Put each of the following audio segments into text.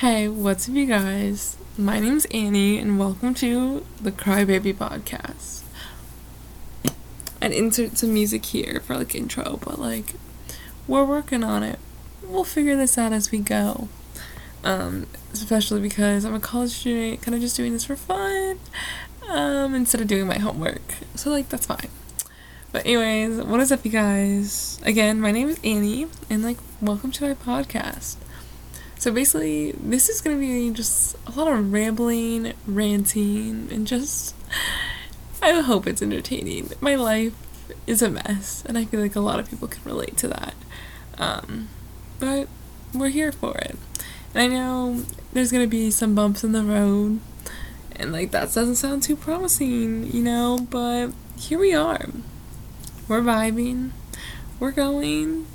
Hey, what's up, you guys? My name's Annie, and welcome to the Crybaby Podcast. I'd insert some music here for like intro, but like, we're working on it. We'll figure this out as we go. Um, especially because I'm a college student, kind of just doing this for fun, um, instead of doing my homework. So, like, that's fine. But, anyways, what is up, you guys? Again, my name is Annie, and like, welcome to my podcast. So basically, this is gonna be just a lot of rambling, ranting, and just. I hope it's entertaining. My life is a mess, and I feel like a lot of people can relate to that. Um, but we're here for it. And I know there's gonna be some bumps in the road, and like that doesn't sound too promising, you know, but here we are. We're vibing, we're going,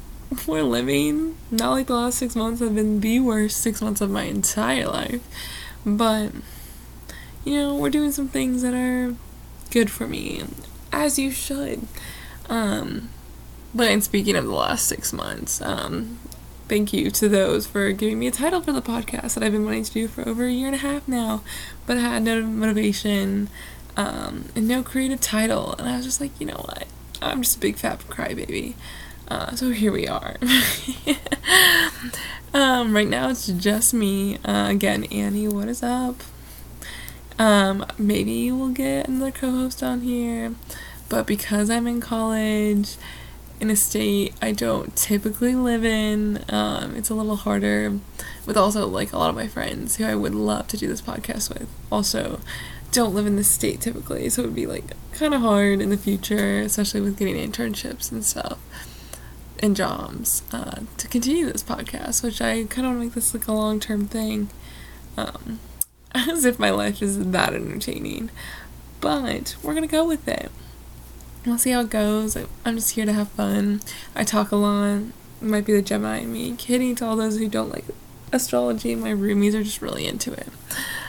we're living. Not like the last six months have been the worst six months of my entire life. But, you know, we're doing some things that are good for me, as you should. Um, but in speaking of the last six months, um, thank you to those for giving me a title for the podcast that I've been wanting to do for over a year and a half now, but I had no motivation um, and no creative title. And I was just like, you know what? I'm just a big fat crybaby. Uh, so here we are. um, right now it's just me. Uh, again, Annie, what is up? Um, maybe we'll get another co-host on here, but because I'm in college, in a state I don't typically live in, um, it's a little harder. With also like a lot of my friends who I would love to do this podcast with, also don't live in the state typically, so it would be like kind of hard in the future, especially with getting internships and stuff and jobs uh, to continue this podcast, which I kind of want to make this like a long term thing, um, as if my life is that entertaining. But we're gonna go with it. We'll see how it goes. I'm just here to have fun. I talk a lot. It might be the Gemini in me. Kidding to all those who don't like astrology. My roomies are just really into it,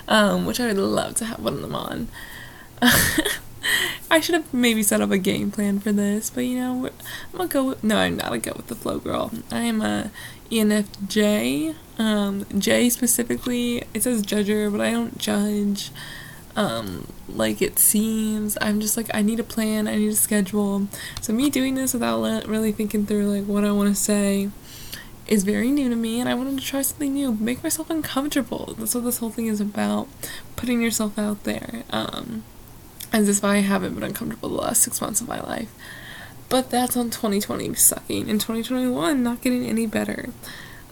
um, which I would love to have one of them on. I should have maybe set up a game plan for this, but you know, I'm gonna go with, no, I'm not a go with the flow girl. I am a ENFJ. Um, J specifically, it says judger, but I don't judge. Um, like it seems, I'm just like, I need a plan, I need a schedule. So, me doing this without really thinking through like what I want to say is very new to me and I wanted to try something new, make myself uncomfortable. That's what this whole thing is about, putting yourself out there. Um, as if I haven't been uncomfortable the last six months of my life. But that's on 2020 sucking, and 2021 not getting any better.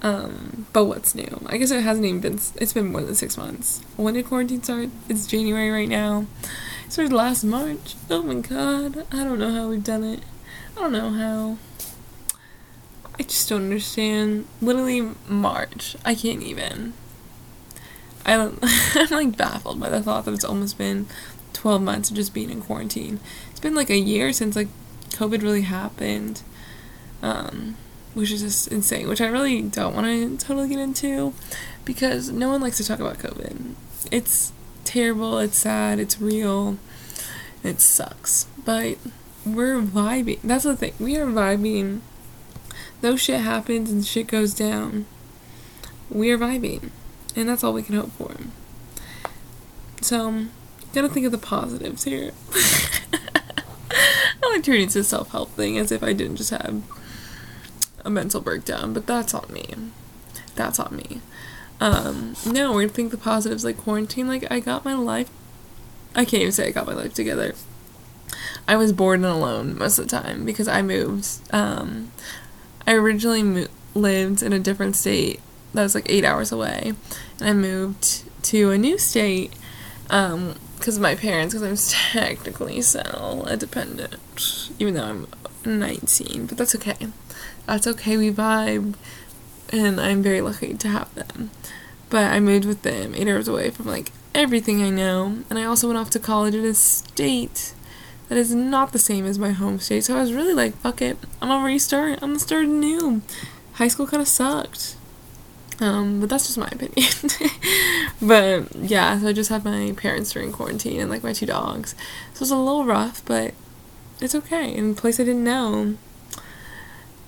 Um, but what's new? I guess it hasn't even been, it's been more than six months. When did quarantine start? It's January right now. It started last March. Oh my god. I don't know how we've done it. I don't know how. I just don't understand. Literally March. I can't even. I, I'm like baffled by the thought that it's almost been 12 months of just being in quarantine. It's been like a year since like COVID really happened, um, which is just insane, which I really don't want to totally get into because no one likes to talk about COVID. It's terrible, it's sad, it's real, it sucks. But we're vibing. That's the thing. We are vibing. Though shit happens and shit goes down, we are vibing. And that's all we can hope for. So, Gotta think of the positives here. I like turning to a self help thing as if I didn't just have a mental breakdown, but that's on me. That's on me. Um, no, we're gonna think the positives like quarantine, like I got my life I can't even say I got my life together. I was bored and alone most of the time because I moved. Um, I originally mo- lived in a different state that was like eight hours away, and I moved to a new state um, because my parents, because I'm technically still a dependent, even though I'm 19, but that's okay. That's okay, we vibe, and I'm very lucky to have them. But I moved with them eight hours away from like everything I know, and I also went off to college in a state that is not the same as my home state, so I was really like, fuck it, I'm gonna restart, I'm gonna start new. High school kind of sucked. Um, but that's just my opinion. but yeah, so I just had my parents during quarantine and like my two dogs. So it was a little rough, but it's okay. In a place I didn't know.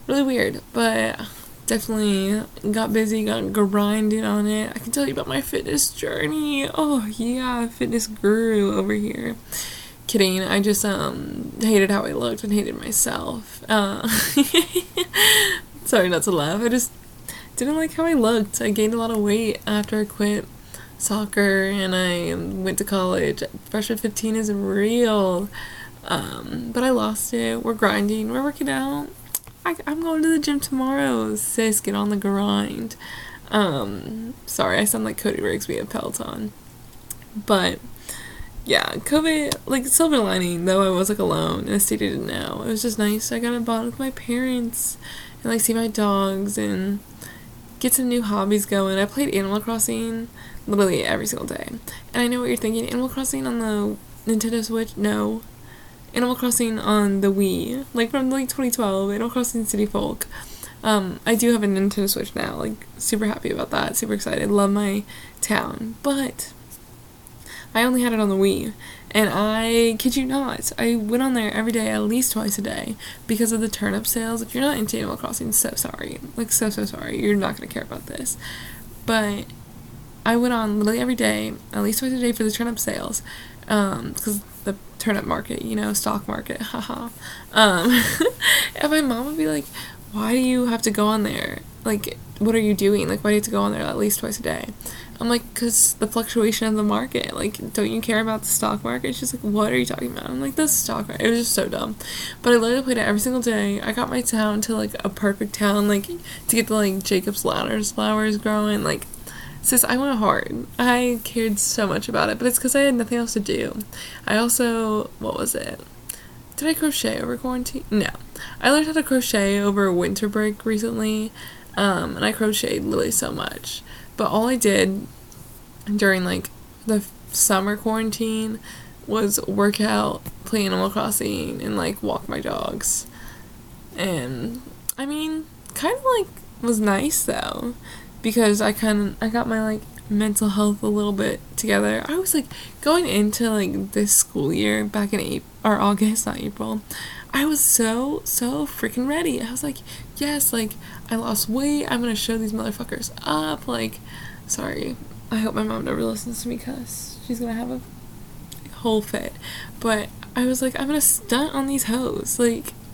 Really weird, but definitely got busy, got grinding on it. I can tell you about my fitness journey. Oh yeah, fitness guru over here. Kidding. I just um hated how I looked and hated myself. Uh, sorry not to laugh. I just didn't like how I looked. I gained a lot of weight after I quit soccer and I went to college. Freshman 15 is real. Um, but I lost it. We're grinding. We're working out. I, I'm going to the gym tomorrow. Sis, get on the grind. Um, sorry, I sound like Cody Rigsby at Peloton. But yeah, COVID, like silver lining, though I was like alone and I didn't know. It was just nice. I got a bond with my parents and like see my dogs and get some new hobbies going. I played Animal Crossing literally every single day. And I know what you're thinking Animal Crossing on the Nintendo Switch? No. Animal Crossing on the Wii, like from like 2012, Animal Crossing City Folk. Um, I do have a Nintendo Switch now, like super happy about that, super excited, love my town. But I only had it on the Wii, and I kid you not, I went on there every day, at least twice a day, because of the turnip sales. If you're not into Animal Crossing, so sorry, like so so sorry, you're not gonna care about this. But I went on literally every day, at least twice a day for the turnip sales, because um, the turnip market, you know, stock market, haha. um, and my mom would be like, "Why do you have to go on there? Like, what are you doing? Like, why do you have to go on there at least twice a day?" I'm like, "Cause the fluctuation of the market. Like, don't you care about the stock market?" She's like, "What are you talking about?" I'm like, "The stock market." It was just so dumb, but I literally played it every single day. I got my town to like a perfect town, like to get the like Jacob's ladders flowers growing, like Sis, I went hard. I cared so much about it, but it's because I had nothing else to do. I also, what was it? Did I crochet over quarantine? No. I learned how to crochet over winter break recently, um, and I crocheted literally so much. But all I did during like the summer quarantine was work out, play Animal Crossing, and like walk my dogs. And I mean, kind of like was nice though because I kind of I got my like mental health a little bit together. I was like going into like this school year back in April or August, not April. I was so so freaking ready. I was like, yes, like I lost weight. I'm gonna show these motherfuckers up. Like, sorry. I hope my mom never listens to me cuss. She's gonna have a whole fit. But I was like, I'm gonna stunt on these hoes. Like,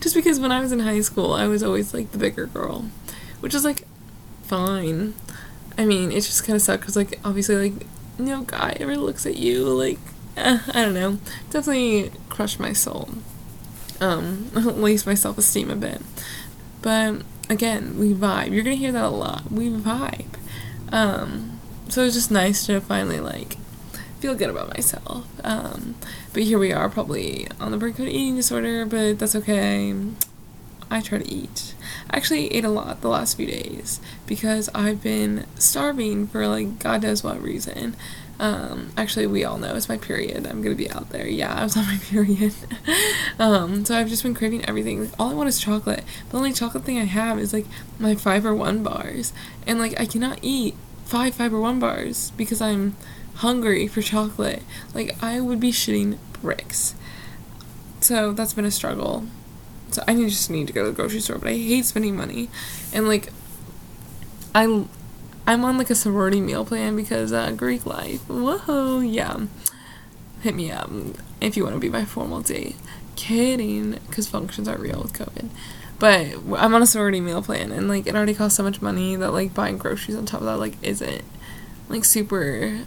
just because when I was in high school, I was always like the bigger girl, which is like fine. I mean, it just kind of sucked because, like, obviously, like, no guy ever looks at you, like, eh, I don't know. Definitely crushed my soul. Um, least my self esteem a bit. But again, we vibe. You're gonna hear that a lot. We vibe. Um, so it's just nice to finally, like, feel good about myself. Um, but here we are, probably on the brink of an eating disorder, but that's okay. I try to eat. I actually ate a lot the last few days because I've been starving for like God knows what reason. Um, actually, we all know it's my period. I'm gonna be out there. Yeah, I was on my period. um, so I've just been craving everything. all I want is chocolate. The only chocolate thing I have is like my Fiber One bars, and like I cannot eat five Fiber One bars because I'm hungry for chocolate. Like I would be shitting bricks. So that's been a struggle. So I just need to go to the grocery store, but I hate spending money. And like I I'm on like a sorority meal plan because uh, Greek life. Whoa, yeah. Hit me up if you want to be my formal date. Kidding, because functions aren't real with COVID. But I'm on a sorority meal plan, and like it already costs so much money that like buying groceries on top of that like isn't like super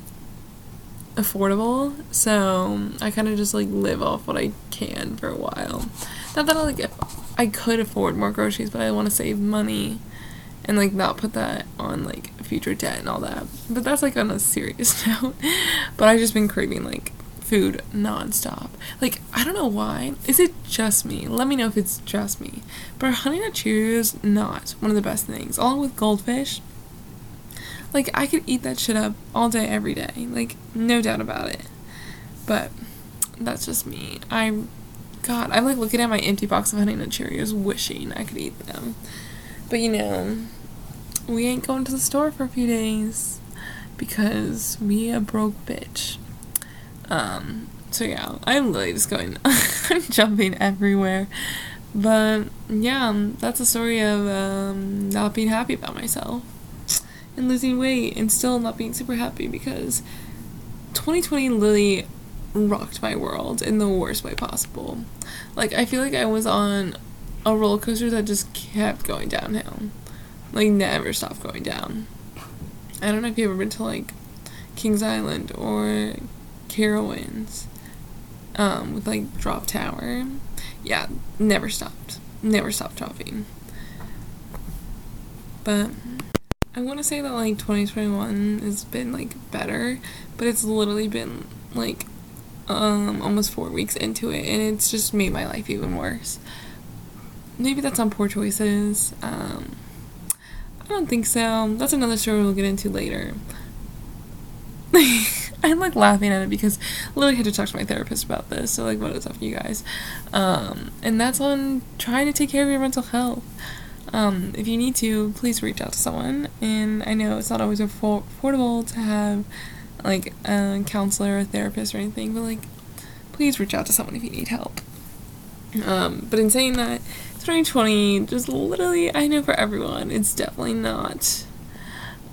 affordable. So I kind of just like live off what I can for a while. Not that I like I could afford more groceries, but I want to save money and like not put that on like future debt and all that. But that's like on a serious note. but I've just been craving like food nonstop. Like I don't know why. Is it just me? Let me know if it's just me. But Honey Nut Cheerios not one of the best things. Along with goldfish. Like I could eat that shit up all day every day. Like no doubt about it. But that's just me. I God, I'm like looking at my empty box of Honey Nut Cheerios, wishing I could eat them. But you know, we ain't going to the store for a few days because we a broke bitch. Um, so yeah, I'm literally just going, I'm jumping everywhere. But yeah, that's a story of um, not being happy about myself and losing weight and still not being super happy because 2020 literally rocked my world in the worst way possible. Like, I feel like I was on a roller coaster that just kept going downhill. Like, never stopped going down. I don't know if you've ever been to, like, Kings Island or Carowinds um, with, like, Drop Tower. Yeah, never stopped. Never stopped dropping. But I want to say that, like, 2021 has been, like, better, but it's literally been, like, um, almost four weeks into it, and it's just made my life even worse. Maybe that's on poor choices. Um, I don't think so. That's another story we'll get into later. I'm like laughing at it because I literally had to talk to my therapist about this. So like, what is up, you guys? Um, and that's on trying to take care of your mental health. Um, if you need to, please reach out to someone. And I know it's not always affordable to have like a counselor or therapist or anything, but like, please reach out to someone if you need help. Um, but in saying that, 2020 just literally, I know for everyone, it's definitely not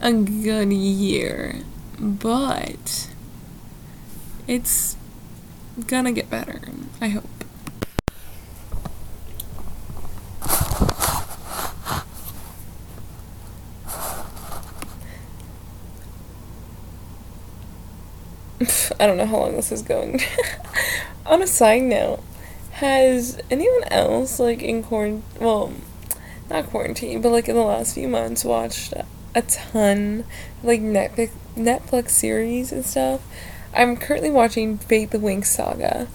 a good year, but it's gonna get better. I hope. I don't know how long this is going. On a side note, has anyone else like in quarantine? Well, not quarantine, but like in the last few months, watched a ton like Netflix Netflix series and stuff. I'm currently watching Fate the Winx Saga.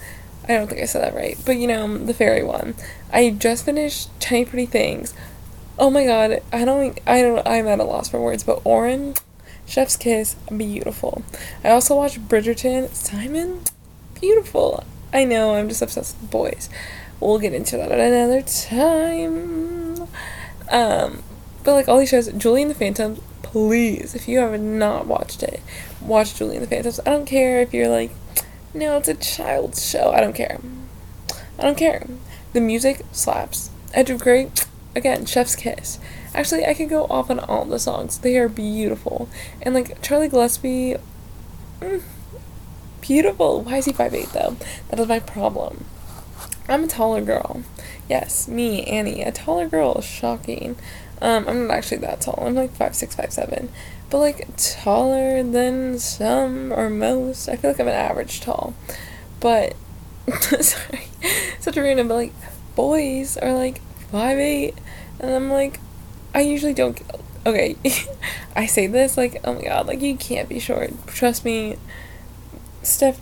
I don't think I said that right, but you know the fairy one. I just finished Tiny Pretty Things. Oh my god, I don't, I don't, I'm at a loss for words. But Oren, Chef's Kiss, beautiful. I also watched Bridgerton. Simon, beautiful. I know, I'm just obsessed with boys. We'll get into that at another time. Um, but like all these shows, Julie and the Phantoms, please, if you have not watched it, watch Julie and the Phantoms. I don't care if you're like, no, it's a child's show. I don't care. I don't care. The music slaps. Edge of Great, again, Chef's Kiss. Actually, I could go off on all the songs. They are beautiful. And like Charlie Gillespie, mm, beautiful. Why is he 5'8 though? That is my problem. I'm a taller girl. Yes, me, Annie, a taller girl. Shocking. Um, I'm not actually that tall. I'm like five six, five seven, but like taller than some or most. I feel like I'm an average tall, but sorry, such a random. But like boys are like five eight, and I'm like I usually don't. Okay, I say this like, oh my god, like you can't be short. Trust me, Steph.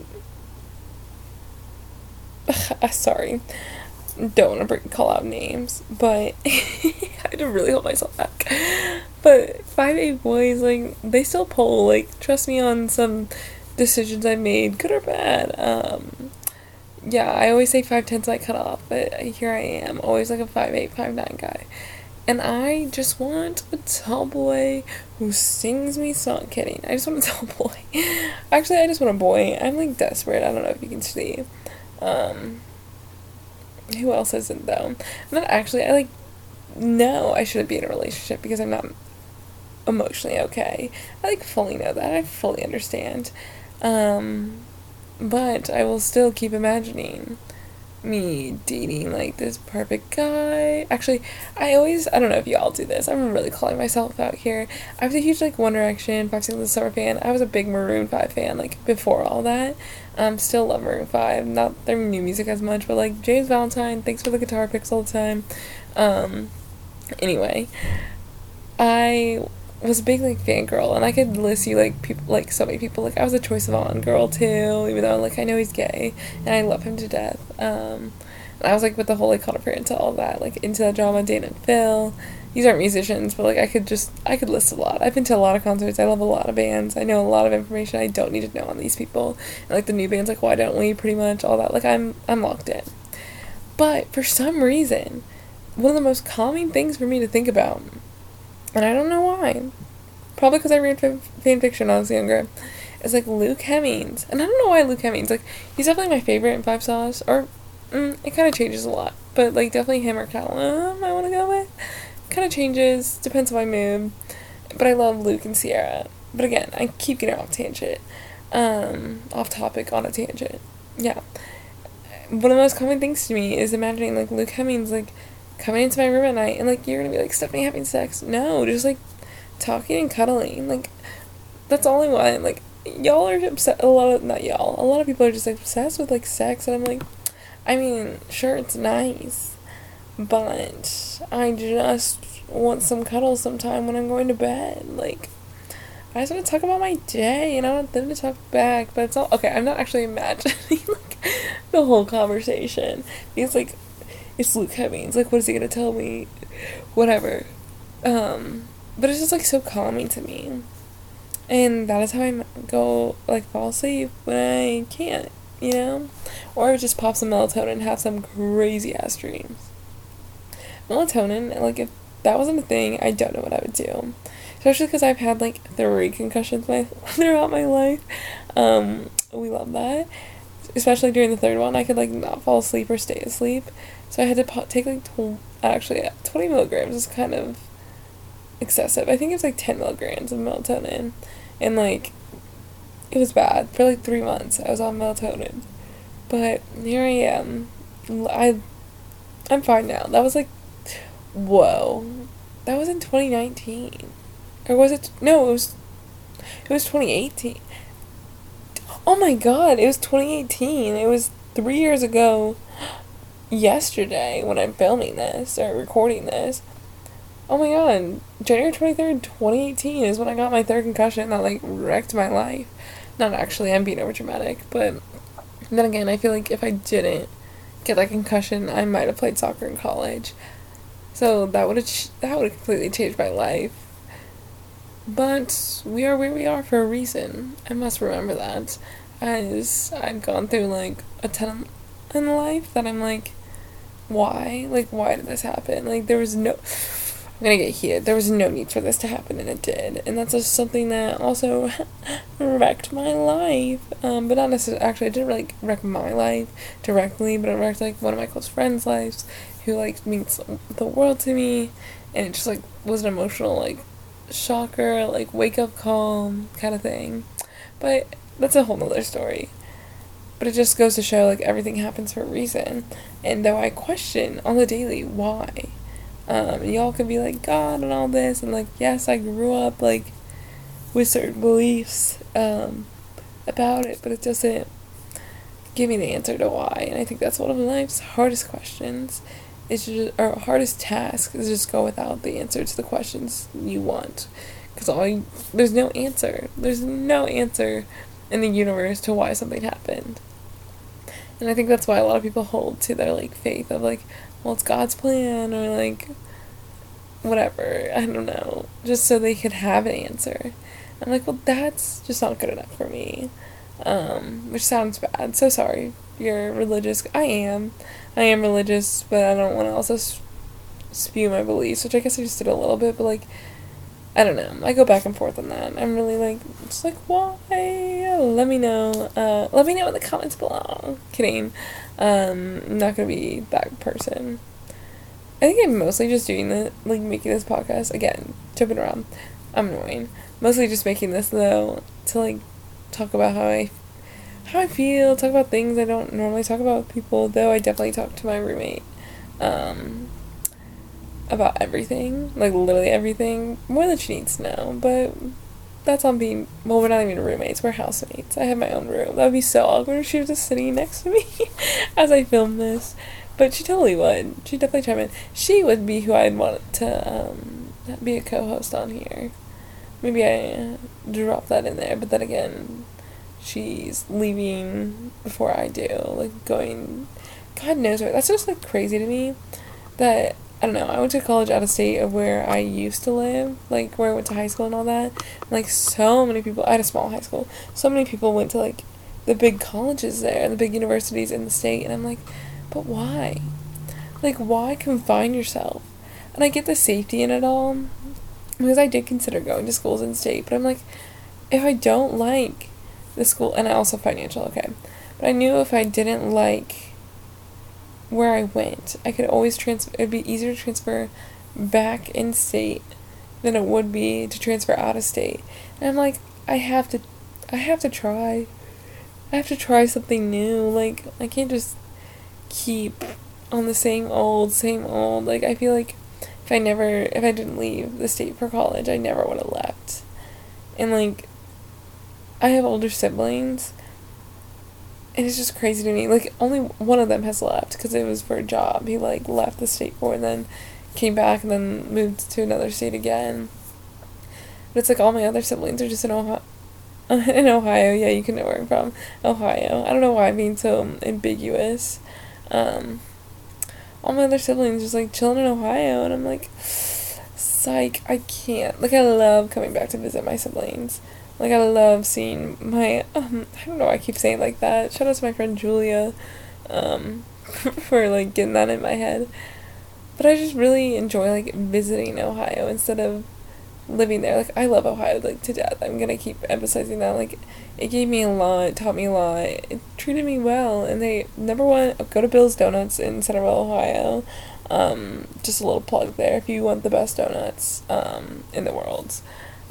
sorry, don't want to call out names, but I had to really hold myself back. But five eight boys, like they still pull. Like trust me on some decisions I made, good or bad. Um, yeah, I always say five ten's like cut off, but here I am, always like a five eight, five nine guy. And I just want a tall boy who sings me song. Kidding. I just want a tall boy. Actually, I just want a boy. I'm like desperate. I don't know if you can see. Um, who else isn't though? I'm not actually. I like. No, I shouldn't be in a relationship because I'm not emotionally okay. I like fully know that. I fully understand. Um, but I will still keep imagining me dating like this perfect guy. Actually, I always I don't know if y'all do this. I'm really calling myself out here. I was a huge like One Direction, Five Seconds of Summer fan. I was a big Maroon Five fan like before all that. Um, still love Maroon Five. Not their new music as much, but like James Valentine. Thanks for the guitar picks all the time. Um, anyway, I was a big like fangirl and I could list you like people like so many people. Like I was a Troye Sivan girl too even though like I know he's gay and I love him to death. Um and I was like with the whole like Connor into all that like into the drama Dan and Phil. These aren't musicians but like I could just I could list a lot. I've been to a lot of concerts. I love a lot of bands. I know a lot of information I don't need to know on these people. And like the new bands like why don't we pretty much all that. Like I'm I'm locked in. But for some reason one of the most calming things for me to think about and I don't know why. Probably because I read fan, fiction when I was younger. It's like Luke Hemmings, and I don't know why Luke Hemmings. Like he's definitely my favorite in Five Sauce, or mm, it kind of changes a lot. But like definitely him or Calum, I want to go with. Kind of changes, depends on my mood. But I love Luke and Sierra. But again, I keep getting off tangent, um, off topic on a tangent. Yeah. One of the most common things to me is imagining like Luke Hemmings like coming into my room at night and like you're gonna be like Stephanie having sex. No, just like talking and cuddling. Like that's all I want. Like y'all are upset. A lot of not y'all. A lot of people are just like, obsessed with like sex, and I'm like, I mean, sure, it's nice, but I just want some cuddles sometime when I'm going to bed. Like, I just want to talk about my day, and I want them to talk back. But it's all okay. I'm not actually imagining like the whole conversation because like it's Luke Hemmings. Like, what is he gonna tell me? Whatever. Um, but it's just like so calming to me. And that is how I go, like, fall asleep when I can't, you know? Or just pop some melatonin and have some crazy ass dreams. Melatonin, like, if that wasn't a thing, I don't know what I would do. Especially because I've had, like, three concussions my, throughout my life. Um, we love that. Especially during the third one, I could, like, not fall asleep or stay asleep. So I had to take, like, tw- actually, uh, 20 milligrams is kind of excessive. I think it's like 10 milligrams of melatonin. And like, it was bad. For like three months, I was on melatonin. But here I am. I, I'm fine now. That was like, whoa. That was in 2019. Or was it? No, it was, it was 2018. Oh my god, it was 2018. It was three years ago yesterday when I'm filming this or recording this. Oh my god, January 23rd, 2018 is when I got my third concussion that like wrecked my life. Not actually, I'm being over dramatic, but then again, I feel like if I didn't get that concussion, I might have played soccer in college. So that would have that would have completely changed my life. But we are where we are for a reason. I must remember that, as I've gone through like a ton in life that I'm like, why? Like, why did this happen? Like, there was no. I'm gonna get heated. There was no need for this to happen, and it did. And that's just something that also wrecked my life. Um, but not necessarily. Actually, it didn't really wreck my life directly, but it wrecked like one of my close friends' lives, who like means the world to me, and it just like was an emotional like shocker, like wake up call kind of thing. But that's a whole nother story. But it just goes to show like everything happens for a reason. And though I question on the daily why, um, y'all can be like God and all this, and like yes, I grew up like with certain beliefs um, about it, but it doesn't give me the answer to why. And I think that's one of life's hardest questions. Is just or hardest task is just go without the answer to the questions you want, because all there's no answer. There's no answer in the universe to why something happened. And I think that's why a lot of people hold to their like faith of like, well, it's God's plan or like whatever. I don't know. Just so they could have an answer. I'm like, well, that's just not good enough for me. Um, which sounds bad. So sorry. You're religious. I am. I am religious, but I don't want to also spew my beliefs, which I guess I just did a little bit, but like, I don't know. I go back and forth on that. I'm really like, just like, why? Let me know. Uh, let me know in the comments below. Kidding. Um, I'm not gonna be that person. I think I'm mostly just doing the like making this podcast again, jumping around. I'm annoying. Mostly just making this though to like talk about how I how I feel, talk about things I don't normally talk about with people. Though I definitely talk to my roommate um, about everything, like literally everything, more than she needs to know. But that's on being well. We're not even roommates. We're housemates. I have my own room. That would be so awkward if she was just sitting next to me as I film this. But she totally would. She'd definitely chime in. She would be who I'd want to um, be a co-host on here. Maybe I uh, drop that in there, but then again, she's leaving before I do. Like going, God knows where. That's just like crazy to me. That I don't know. I went to college out of state of where I used to live, like where I went to high school and all that. Like so many people. I had a small high school. So many people went to like the big colleges there, the big universities in the state, and I'm like but why? Like, why confine yourself? And I get the safety in it all because I did consider going to schools in state, but I'm like, if I don't like the school, and I also financial, okay, but I knew if I didn't like where I went. I could always transfer. It'd be easier to transfer back in state than it would be to transfer out of state. And I'm like, I have to, I have to try. I have to try something new. Like I can't just keep on the same old, same old. Like I feel like if I never, if I didn't leave the state for college, I never would have left. And like, I have older siblings and it's just crazy to me. Like only one of them has left because it was for a job. He like left the state for and then came back and then moved to another state again. But it's like all my other siblings are just in Ohio. in Ohio, yeah, you can know where I'm from. Ohio. I don't know why I'm being so ambiguous. Um, all my other siblings just like chilling in Ohio, and I'm like, psych, I can't. Like I love coming back to visit my siblings. Like I love seeing my um I don't know I keep saying like that. Shout out to my friend Julia, um, for like getting that in my head. But I just really enjoy like visiting Ohio instead of living there. Like I love Ohio like to death. I'm gonna keep emphasizing that. Like it gave me a lot, taught me a lot, it treated me well, and they number one go to Bill's Donuts in Centerville, Ohio. Um, just a little plug there if you want the best donuts um, in the world.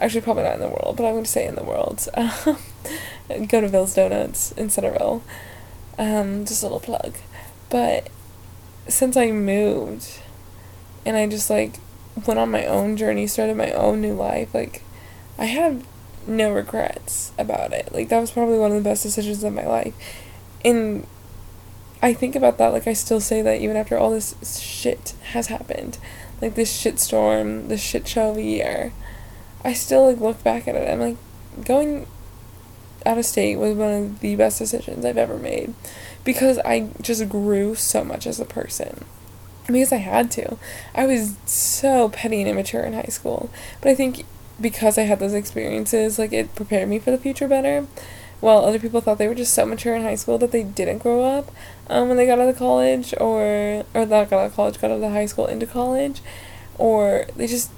Actually, probably not in the world, but I'm going to say in the world. Go to Bill's Donuts in Centerville. Um, just a little plug. But since I moved and I just like went on my own journey, started my own new life, like I have no regrets about it. Like that was probably one of the best decisions of my life. And I think about that like I still say that even after all this shit has happened. Like this shit storm, this shit show of a year. I still like look back at it. I'm like, going out of state was one of the best decisions I've ever made because I just grew so much as a person. Because I had to. I was so petty and immature in high school. But I think because I had those experiences, like it prepared me for the future better. While other people thought they were just so mature in high school that they didn't grow up um, when they got out of college or or not got out of college, got out of high school into college, or they just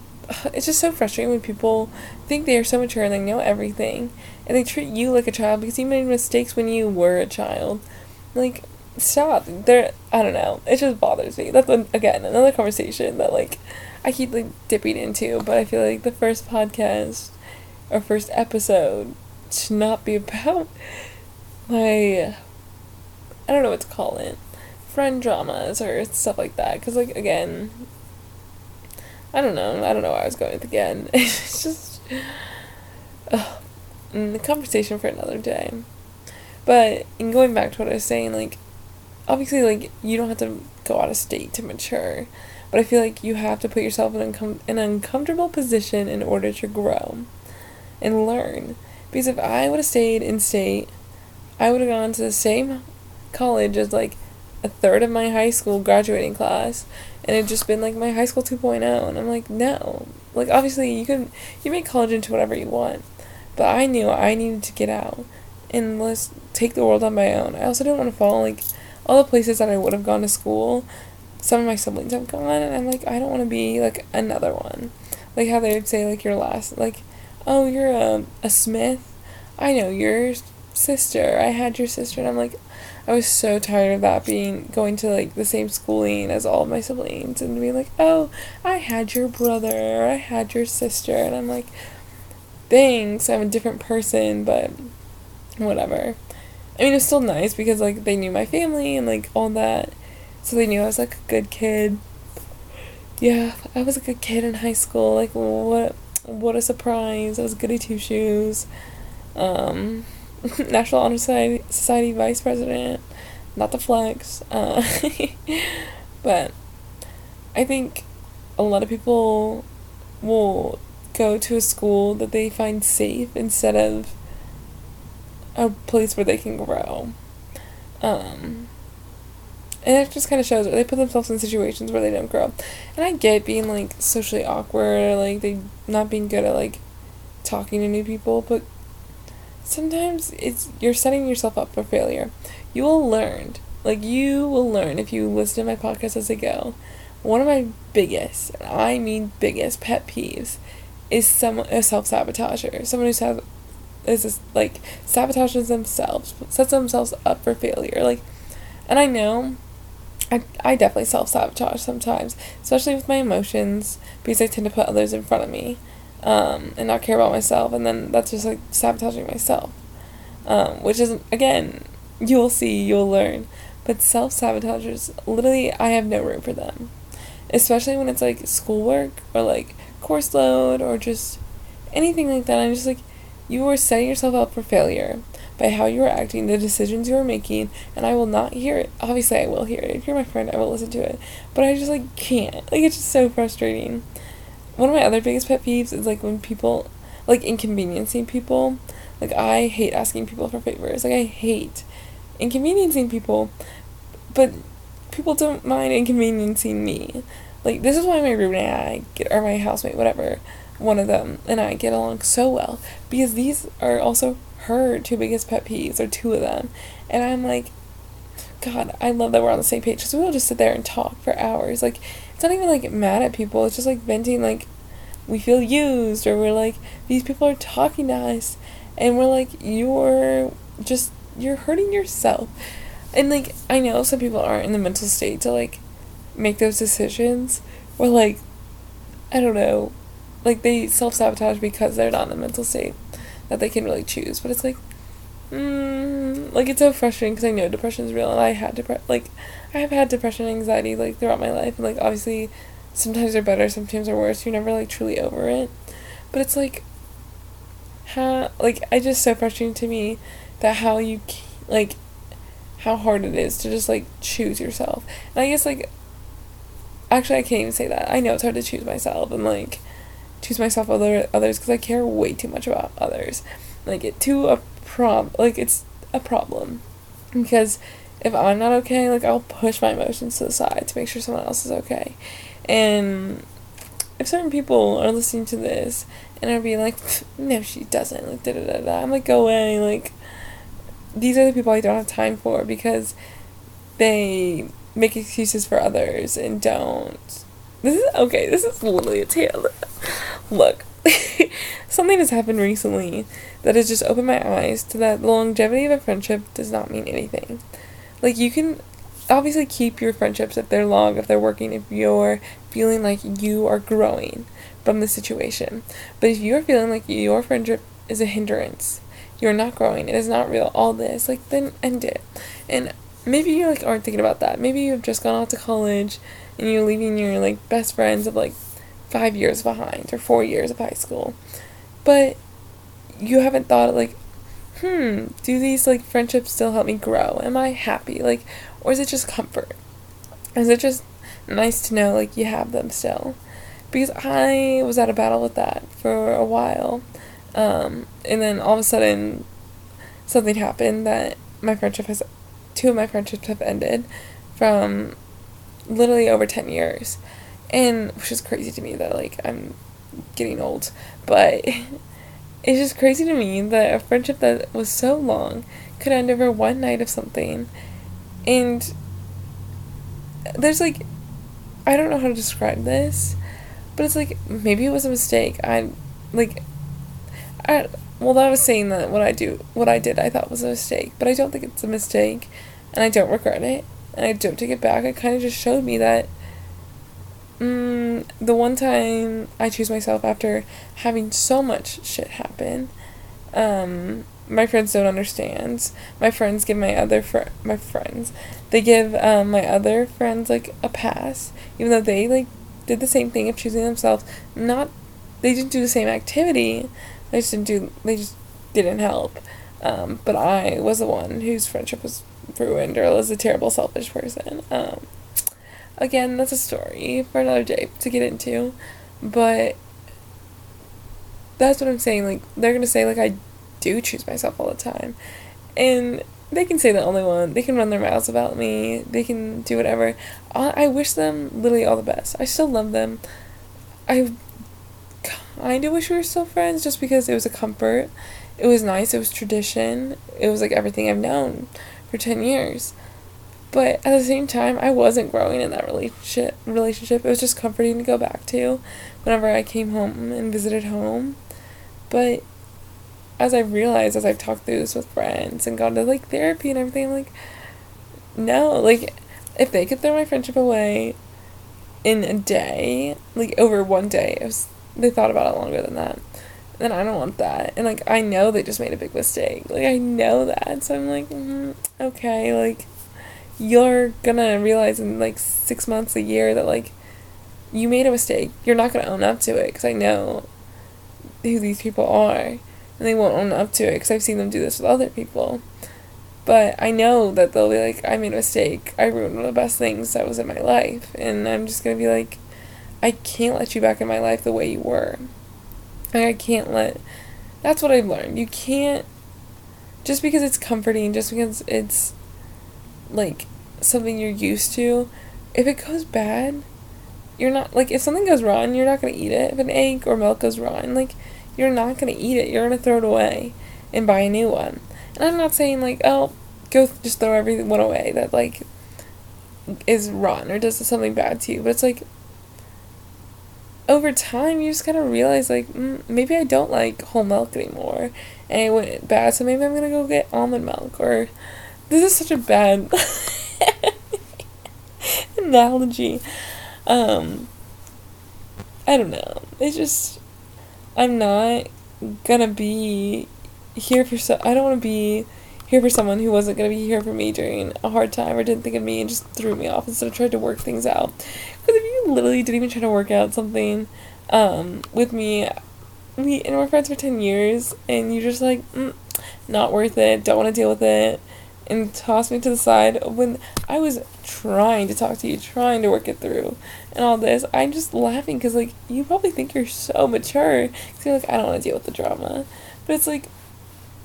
it's just so frustrating when people think they are so mature and they know everything and they treat you like a child because you made mistakes when you were a child. Like, stop. There, I don't know. It just bothers me. That's again another conversation that like I keep like dipping into, but I feel like the first podcast or first episode should not be about my I don't know what to call it friend dramas or stuff like that because like again I don't know. I don't know where I was going with again. it's just uh, the conversation for another day. But in going back to what I was saying, like obviously, like you don't have to go out of state to mature, but I feel like you have to put yourself in uncom- an uncomfortable position in order to grow and learn. Because if I would have stayed in state, I would have gone to the same college as like a third of my high school graduating class and it just been like my high school 2.0 and i'm like no. Like obviously you can you make college into whatever you want. But i knew i needed to get out and let's take the world on my own. I also didn't want to follow like all the places that i would have gone to school some of my siblings have gone. And i'm like i don't want to be like another one. Like how they would say like your last like oh you're a, a smith. I know your sister. I had your sister. And i'm like I was so tired of that being going to like the same schooling as all my siblings and being like, oh, I had your brother, I had your sister, and I'm like, thanks, I'm a different person, but whatever. I mean, it's still nice because like they knew my family and like all that, so they knew I was like a good kid. Yeah, I was a good kid in high school. Like what? What a surprise! I was goody two shoes. Um, National Honor Society, Society vice president. Not the flex. Uh, but I think a lot of people will go to a school that they find safe instead of a place where they can grow. Um, and it just kind of shows they put themselves in situations where they don't grow. And I get being like socially awkward or like they not being good at like talking to new people, but sometimes it's you're setting yourself up for failure. You will learn. Like you will learn if you listen to my podcast as I go. One of my biggest, and I mean biggest pet peeves is someone a self sabotager. Someone who says is this, like sabotages themselves, sets themselves up for failure. Like and I know I, I definitely self sabotage sometimes, especially with my emotions, because I tend to put others in front of me um, and not care about myself, and then that's just like sabotaging myself. Um, which is, again, you'll see, you'll learn. But self sabotagers, literally, I have no room for them. Especially when it's like schoolwork or like course load or just anything like that. I'm just like, you are setting yourself up for failure by how you are acting, the decisions you are making, and I will not hear it. Obviously, I will hear it. If you're my friend, I will listen to it. But I just like can't. Like it's just so frustrating. One of my other biggest pet peeves is like when people like inconveniencing people. Like I hate asking people for favors. Like I hate inconveniencing people, but people don't mind inconveniencing me. Like this is why my roommate and I get, or my housemate, whatever, one of them and I get along so well because these are also her two biggest pet peeves or two of them, and I'm like, God, I love that we're on the same page because we'll just sit there and talk for hours. Like it's not even like mad at people. It's just like venting like we feel used or we're like these people are talking to us and we're like you're just you're hurting yourself and like i know some people aren't in the mental state to like make those decisions or like i don't know like they self-sabotage because they're not in the mental state that they can really choose but it's like mm, like it's so frustrating because i know depression is real and i had depression like i have had depression and anxiety like throughout my life and like obviously sometimes they're better sometimes they're worse you're never like truly over it but it's like how like I just so frustrating to me that how you like how hard it is to just like choose yourself. And I guess like actually I can't even say that. I know it's hard to choose myself and like choose myself over others because I care way too much about others. Like it to a prob like it's a problem because if I'm not okay, like I'll push my emotions to the side to make sure someone else is okay. And if certain people are listening to this and are being like, no, she doesn't, like, da da da da, I'm like, go away, like, these are the people I don't have time for because they make excuses for others and don't. This is okay, this is literally a tale. Look, something has happened recently that has just opened my eyes to that the longevity of a friendship does not mean anything. Like, you can obviously keep your friendships if they're long, if they're working, if you're feeling like you are growing from the situation. But if you're feeling like your friendship is a hindrance, you're not growing, it is not real, all this, like then end it. And maybe you like aren't thinking about that. Maybe you've just gone off to college and you're leaving your like best friends of like five years behind or four years of high school. But you haven't thought like, hmm, do these like friendships still help me grow? Am I happy? Like or is it just comfort? Is it just nice to know like you have them still? Because I was at a battle with that for a while. Um, and then all of a sudden something happened that my friendship has two of my friendships have ended from literally over 10 years and which is crazy to me that like i'm getting old but it's just crazy to me that a friendship that was so long could end over one night of something and there's like I don't know how to describe this, but it's like maybe it was a mistake. I like I well I was saying that what I do what I did I thought was a mistake, but I don't think it's a mistake and I don't regret it and I don't take it back. It kind of just showed me that mm, the one time I choose myself after having so much shit happen um my friends don't understand. My friends give my other fr- my friends they give um, my other friends like a pass, even though they like did the same thing of choosing themselves. Not they didn't do the same activity. They just didn't do. They just didn't help. Um, but I was the one whose friendship was ruined or was a terrible selfish person. Um, again, that's a story for another day to get into, but that's what I'm saying. Like they're gonna say like I do choose myself all the time. And they can say the only one. They can run their mouths about me. They can do whatever. I, I wish them literally all the best. I still love them. I kind of wish we were still friends just because it was a comfort. It was nice. It was tradition. It was like everything I've known for 10 years. But at the same time, I wasn't growing in that relationship. Relationship. It was just comforting to go back to whenever I came home and visited home. But as I've realized as I've talked through this with friends and gone to like therapy and everything, I'm like, no, like if they could throw my friendship away in a day, like over one day, it was, they thought about it longer than that. Then I don't want that. And like I know they just made a big mistake. Like I know that. So I'm like, mm, okay, like you're gonna realize in like six months, a year that like you made a mistake. You're not gonna own up to it because I know who these people are, and they won't own up to it because I've seen them do this with other people. But I know that they'll be like, I made a mistake. I ruined one of the best things that was in my life. And I'm just to be like, I can't let you back in my life the way you were. I can't let. That's what I've learned. You can't. Just because it's comforting, just because it's like something you're used to, if it goes bad, you're not. Like, if something goes wrong, you're not to eat it. If an egg or milk goes wrong, like, you're not to eat it. You're to throw it away and buy a new one. And I'm not saying like, oh, go th- just throw everyone away that like is rotten or does something bad to you. But it's like over time you just kind of realize like mm, maybe I don't like whole milk anymore, and it went bad. So maybe I'm gonna go get almond milk. Or this is such a bad analogy. Um, I don't know. It's just I'm not gonna be here for so I don't want to be here for someone who wasn't to be here for me during a hard time or didn't think of me and just threw me off instead of tried to work things out. Because if you literally didn't even try to work out something um, with me, we and we're friends for ten years, and you're just like, mm, not worth it. Don't want to deal with it, and toss me to the side when I was trying to talk to you, trying to work it through, and all this. I'm just laughing because like you probably think you're so mature. Cause you're like, I don't want to deal with the drama, but it's like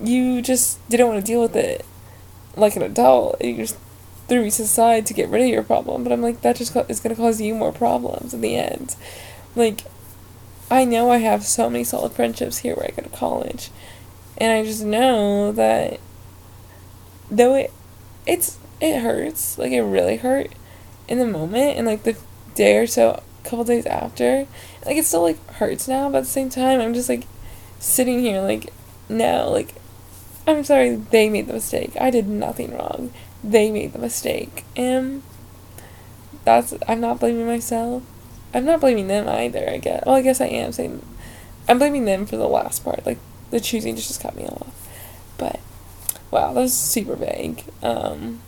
you just didn't want to deal with it like an adult. You just threw me to the side to get rid of your problem. But I'm like, that just is going to cause you more problems in the end. Like, I know I have so many solid friendships here where I go to college. And I just know that though it it's it hurts, like it really hurt in the moment and like the day or so a couple days after. Like it still like hurts now, but at the same time I'm just like sitting here like no, like I'm sorry, they made the mistake. I did nothing wrong. They made the mistake. And that's, I'm not blaming myself. I'm not blaming them either, I guess. Well, I guess I am saying, I'm blaming them for the last part. Like, the choosing just cut me off. But, wow, that was super vague. Um,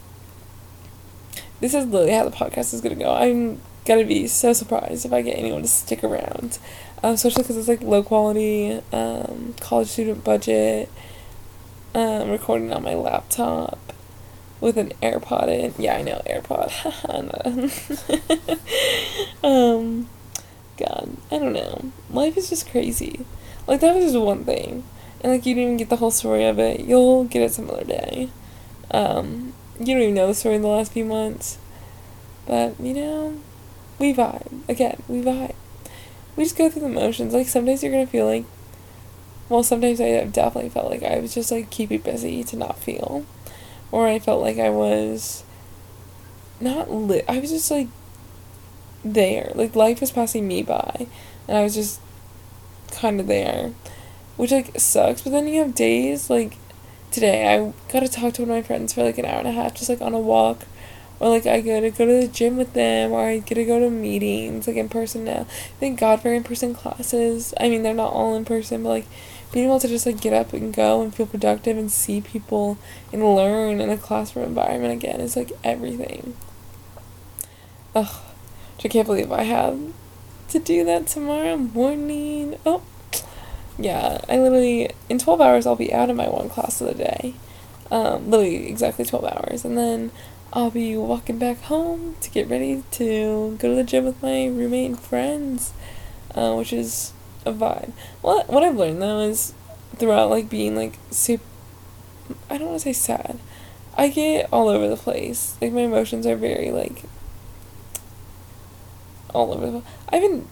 this is literally how the podcast is gonna go. I'm gonna be so surprised if I get anyone to stick around, um, especially because it's like low quality, um, college student budget um, recording on my laptop with an AirPod in. Yeah, I know AirPod. um, God, I don't know. Life is just crazy. Like that was just one thing, and like you didn't even get the whole story of it. You'll get it some other day. Um, you don't even know the story in the last few months, but you know, we vibe. Again, we vibe. We just go through the motions. Like some days you're gonna feel like well, sometimes I have definitely felt like I was just like keeping busy to not feel. Or I felt like I was not lit. I was just like there. Like life was passing me by. And I was just kind of there. Which like sucks. But then you have days like today I got to talk to one of my friends for like an hour and a half just like on a walk or like I get to go to the gym with them, or I get to go to meetings like in person now. Thank God for in person classes. I mean, they're not all in person, but like being able to just like get up and go and feel productive and see people and learn in a classroom environment again is like everything. Ugh, I can't believe I have to do that tomorrow morning. Oh, yeah, I literally, in 12 hours, I'll be out of my one class of the day. Um, literally exactly 12 hours. And then I'll be walking back home to get ready to go to the gym with my roommate and friends, uh, which is a vibe. What what I've learned though is throughout like being like super, I don't want to say sad. I get all over the place. Like my emotions are very like all over the. I've been.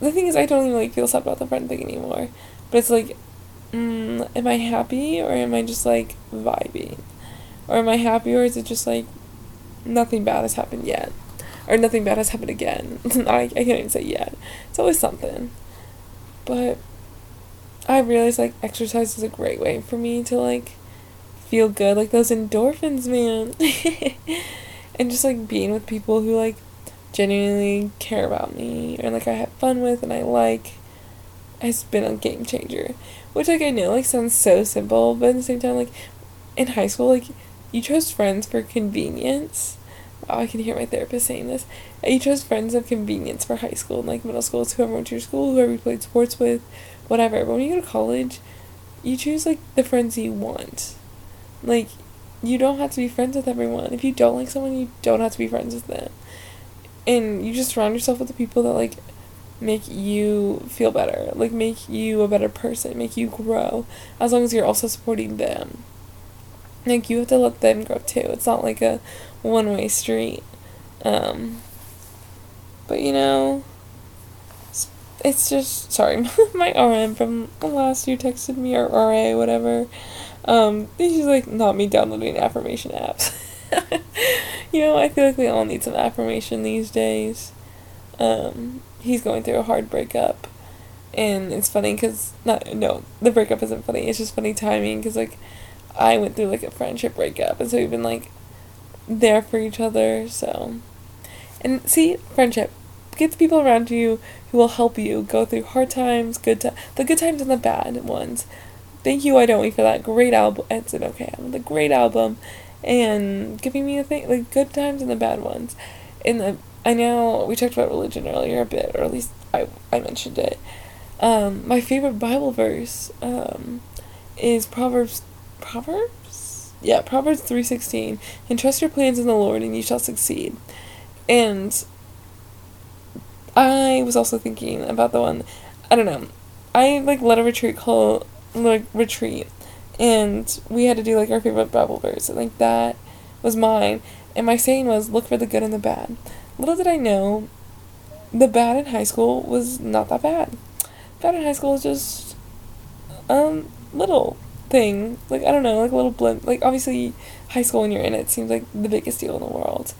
The thing is, I don't even like feel sad about the friend thing anymore. But it's like, mm, am I happy or am I just like vibing, or am I happy or is it just like nothing bad has happened yet, or nothing bad has happened again? I I can't even say yet. It's always something. But I realized like exercise is a great way for me to like feel good, like those endorphins, man. and just like being with people who like genuinely care about me or like I have fun with and I like has been a game changer. Which like I know like sounds so simple, but at the same time like in high school like you chose friends for convenience. Oh, I can hear my therapist saying this. You chose friends of convenience for high school and like middle school. It's whoever went to your school, whoever you played sports with, whatever. But when you go to college, you choose like the friends you want. Like you don't have to be friends with everyone. If you don't like someone, you don't have to be friends with them. And you just surround yourself with the people that like make you feel better, like make you a better person, make you grow, as long as you're also supporting them. Like you have to let them grow too. It's not like a one way street. Um, but you know, it's just sorry, my RM from last year texted me or RA whatever. Um, he's like not me downloading affirmation apps. you know, I feel like we all need some affirmation these days. Um, he's going through a hard breakup, and it's funny because not no the breakup isn't funny. It's just funny timing because like I went through like a friendship breakup, and so we've been like there for each other. So, and see, friendship get the people around you who will help you go through hard times, good times, the good times and the bad ones. Thank you, I don't wait for that great album. It's an okay album, the great album, and giving me a thing like good times and the bad ones. And the I know we talked about religion earlier a bit, or at least I I mentioned it. Um, my favorite Bible verse um, is Proverbs Proverbs yeah Proverbs three sixteen. And trust your plans in the Lord, and you shall succeed. And I was also thinking about the one, I don't know, I like led a retreat called like retreat, and we had to do like our favorite Bible verse, and like that was mine. And my saying was, look for the good and the bad. Little did I know, the bad in high school was not that bad. Bad in high school is just, um, little thing. Like, I don't know, like a little blimp. Like, obviously, high school when you're in it seems like the biggest deal in the world.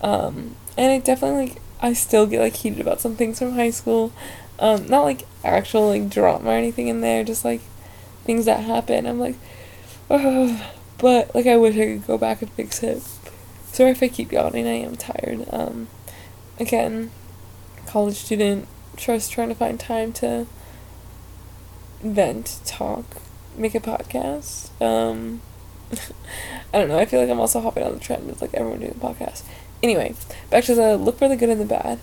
Um, and it definitely, like, I still get like heated about some things from high school. Um, not like actual like drama or anything in there, just like things that happen. I'm like, but like I wish I could go back and fix it. Sorry if I keep yawning. I am tired. Um, again, college student, just trying to find time to vent, talk, make a podcast. Um, I don't know. I feel like I'm also hopping on the trend with like everyone doing a podcast. Anyway, back to the look for the good and the bad.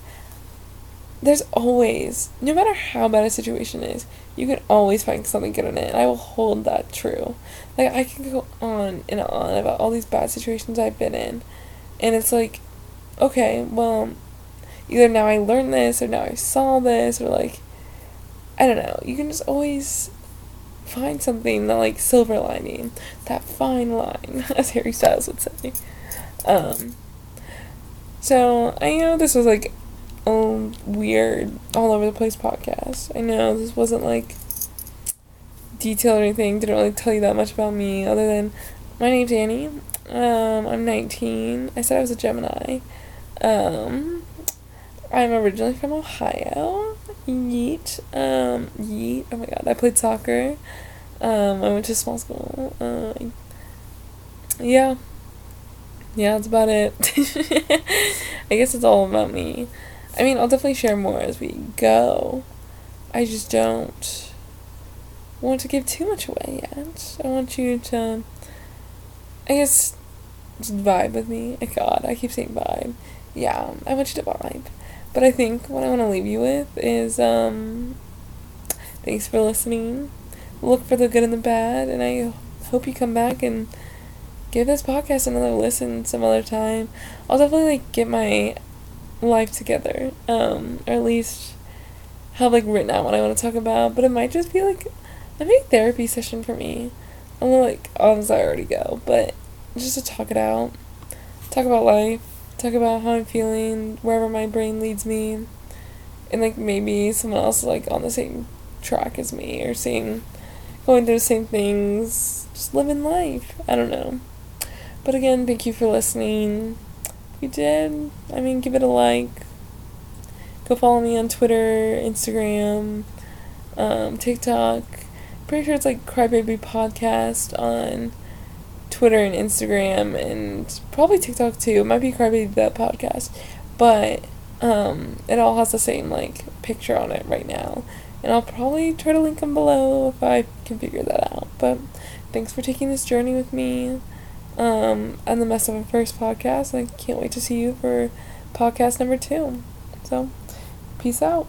There's always, no matter how bad a situation is, you can always find something good in it. And I will hold that true. Like, I can go on and on about all these bad situations I've been in. And it's like, okay, well, either now I learned this, or now I saw this, or like, I don't know. You can just always find something, that like silver lining, that fine line, as Harry Styles would say. Um, so I know this was like a weird, all over the place podcast. I know this wasn't like detailed or anything. Didn't really tell you that much about me, other than my name's Annie. Um, I'm 19. I said I was a Gemini. Um, I'm originally from Ohio. Yeet. Um, yeet. Oh my god, I played soccer. Um, I went to small school. Uh, yeah yeah, that's about it. I guess it's all about me. I mean, I'll definitely share more as we go. I just don't want to give too much away yet. I want you to, I guess, just vibe with me. Oh God, I keep saying vibe. Yeah, I want you to vibe. But I think what I want to leave you with is, um, thanks for listening. Look for the good and the bad, and I hope you come back and give this podcast another listen some other time. I'll definitely like get my life together, um, or at least have like written out what I want to talk about. But it might just be like a big therapy session for me. I'm like obviously I already go, but just to talk it out, talk about life, talk about how I'm feeling, wherever my brain leads me, and like maybe someone else is like on the same track as me or same going through the same things, just living life. I don't know. But again, thank you for listening. If you did, I mean, give it a like. Go follow me on Twitter, Instagram, um, TikTok. Pretty sure it's like Crybaby Podcast on Twitter and Instagram and probably TikTok too. It might be Crybaby the podcast, but um, it all has the same like picture on it right now. And I'll probably try to link them below if I can figure that out. But thanks for taking this journey with me. Um, and the mess of a first podcast. I can't wait to see you for podcast number two. So, peace out.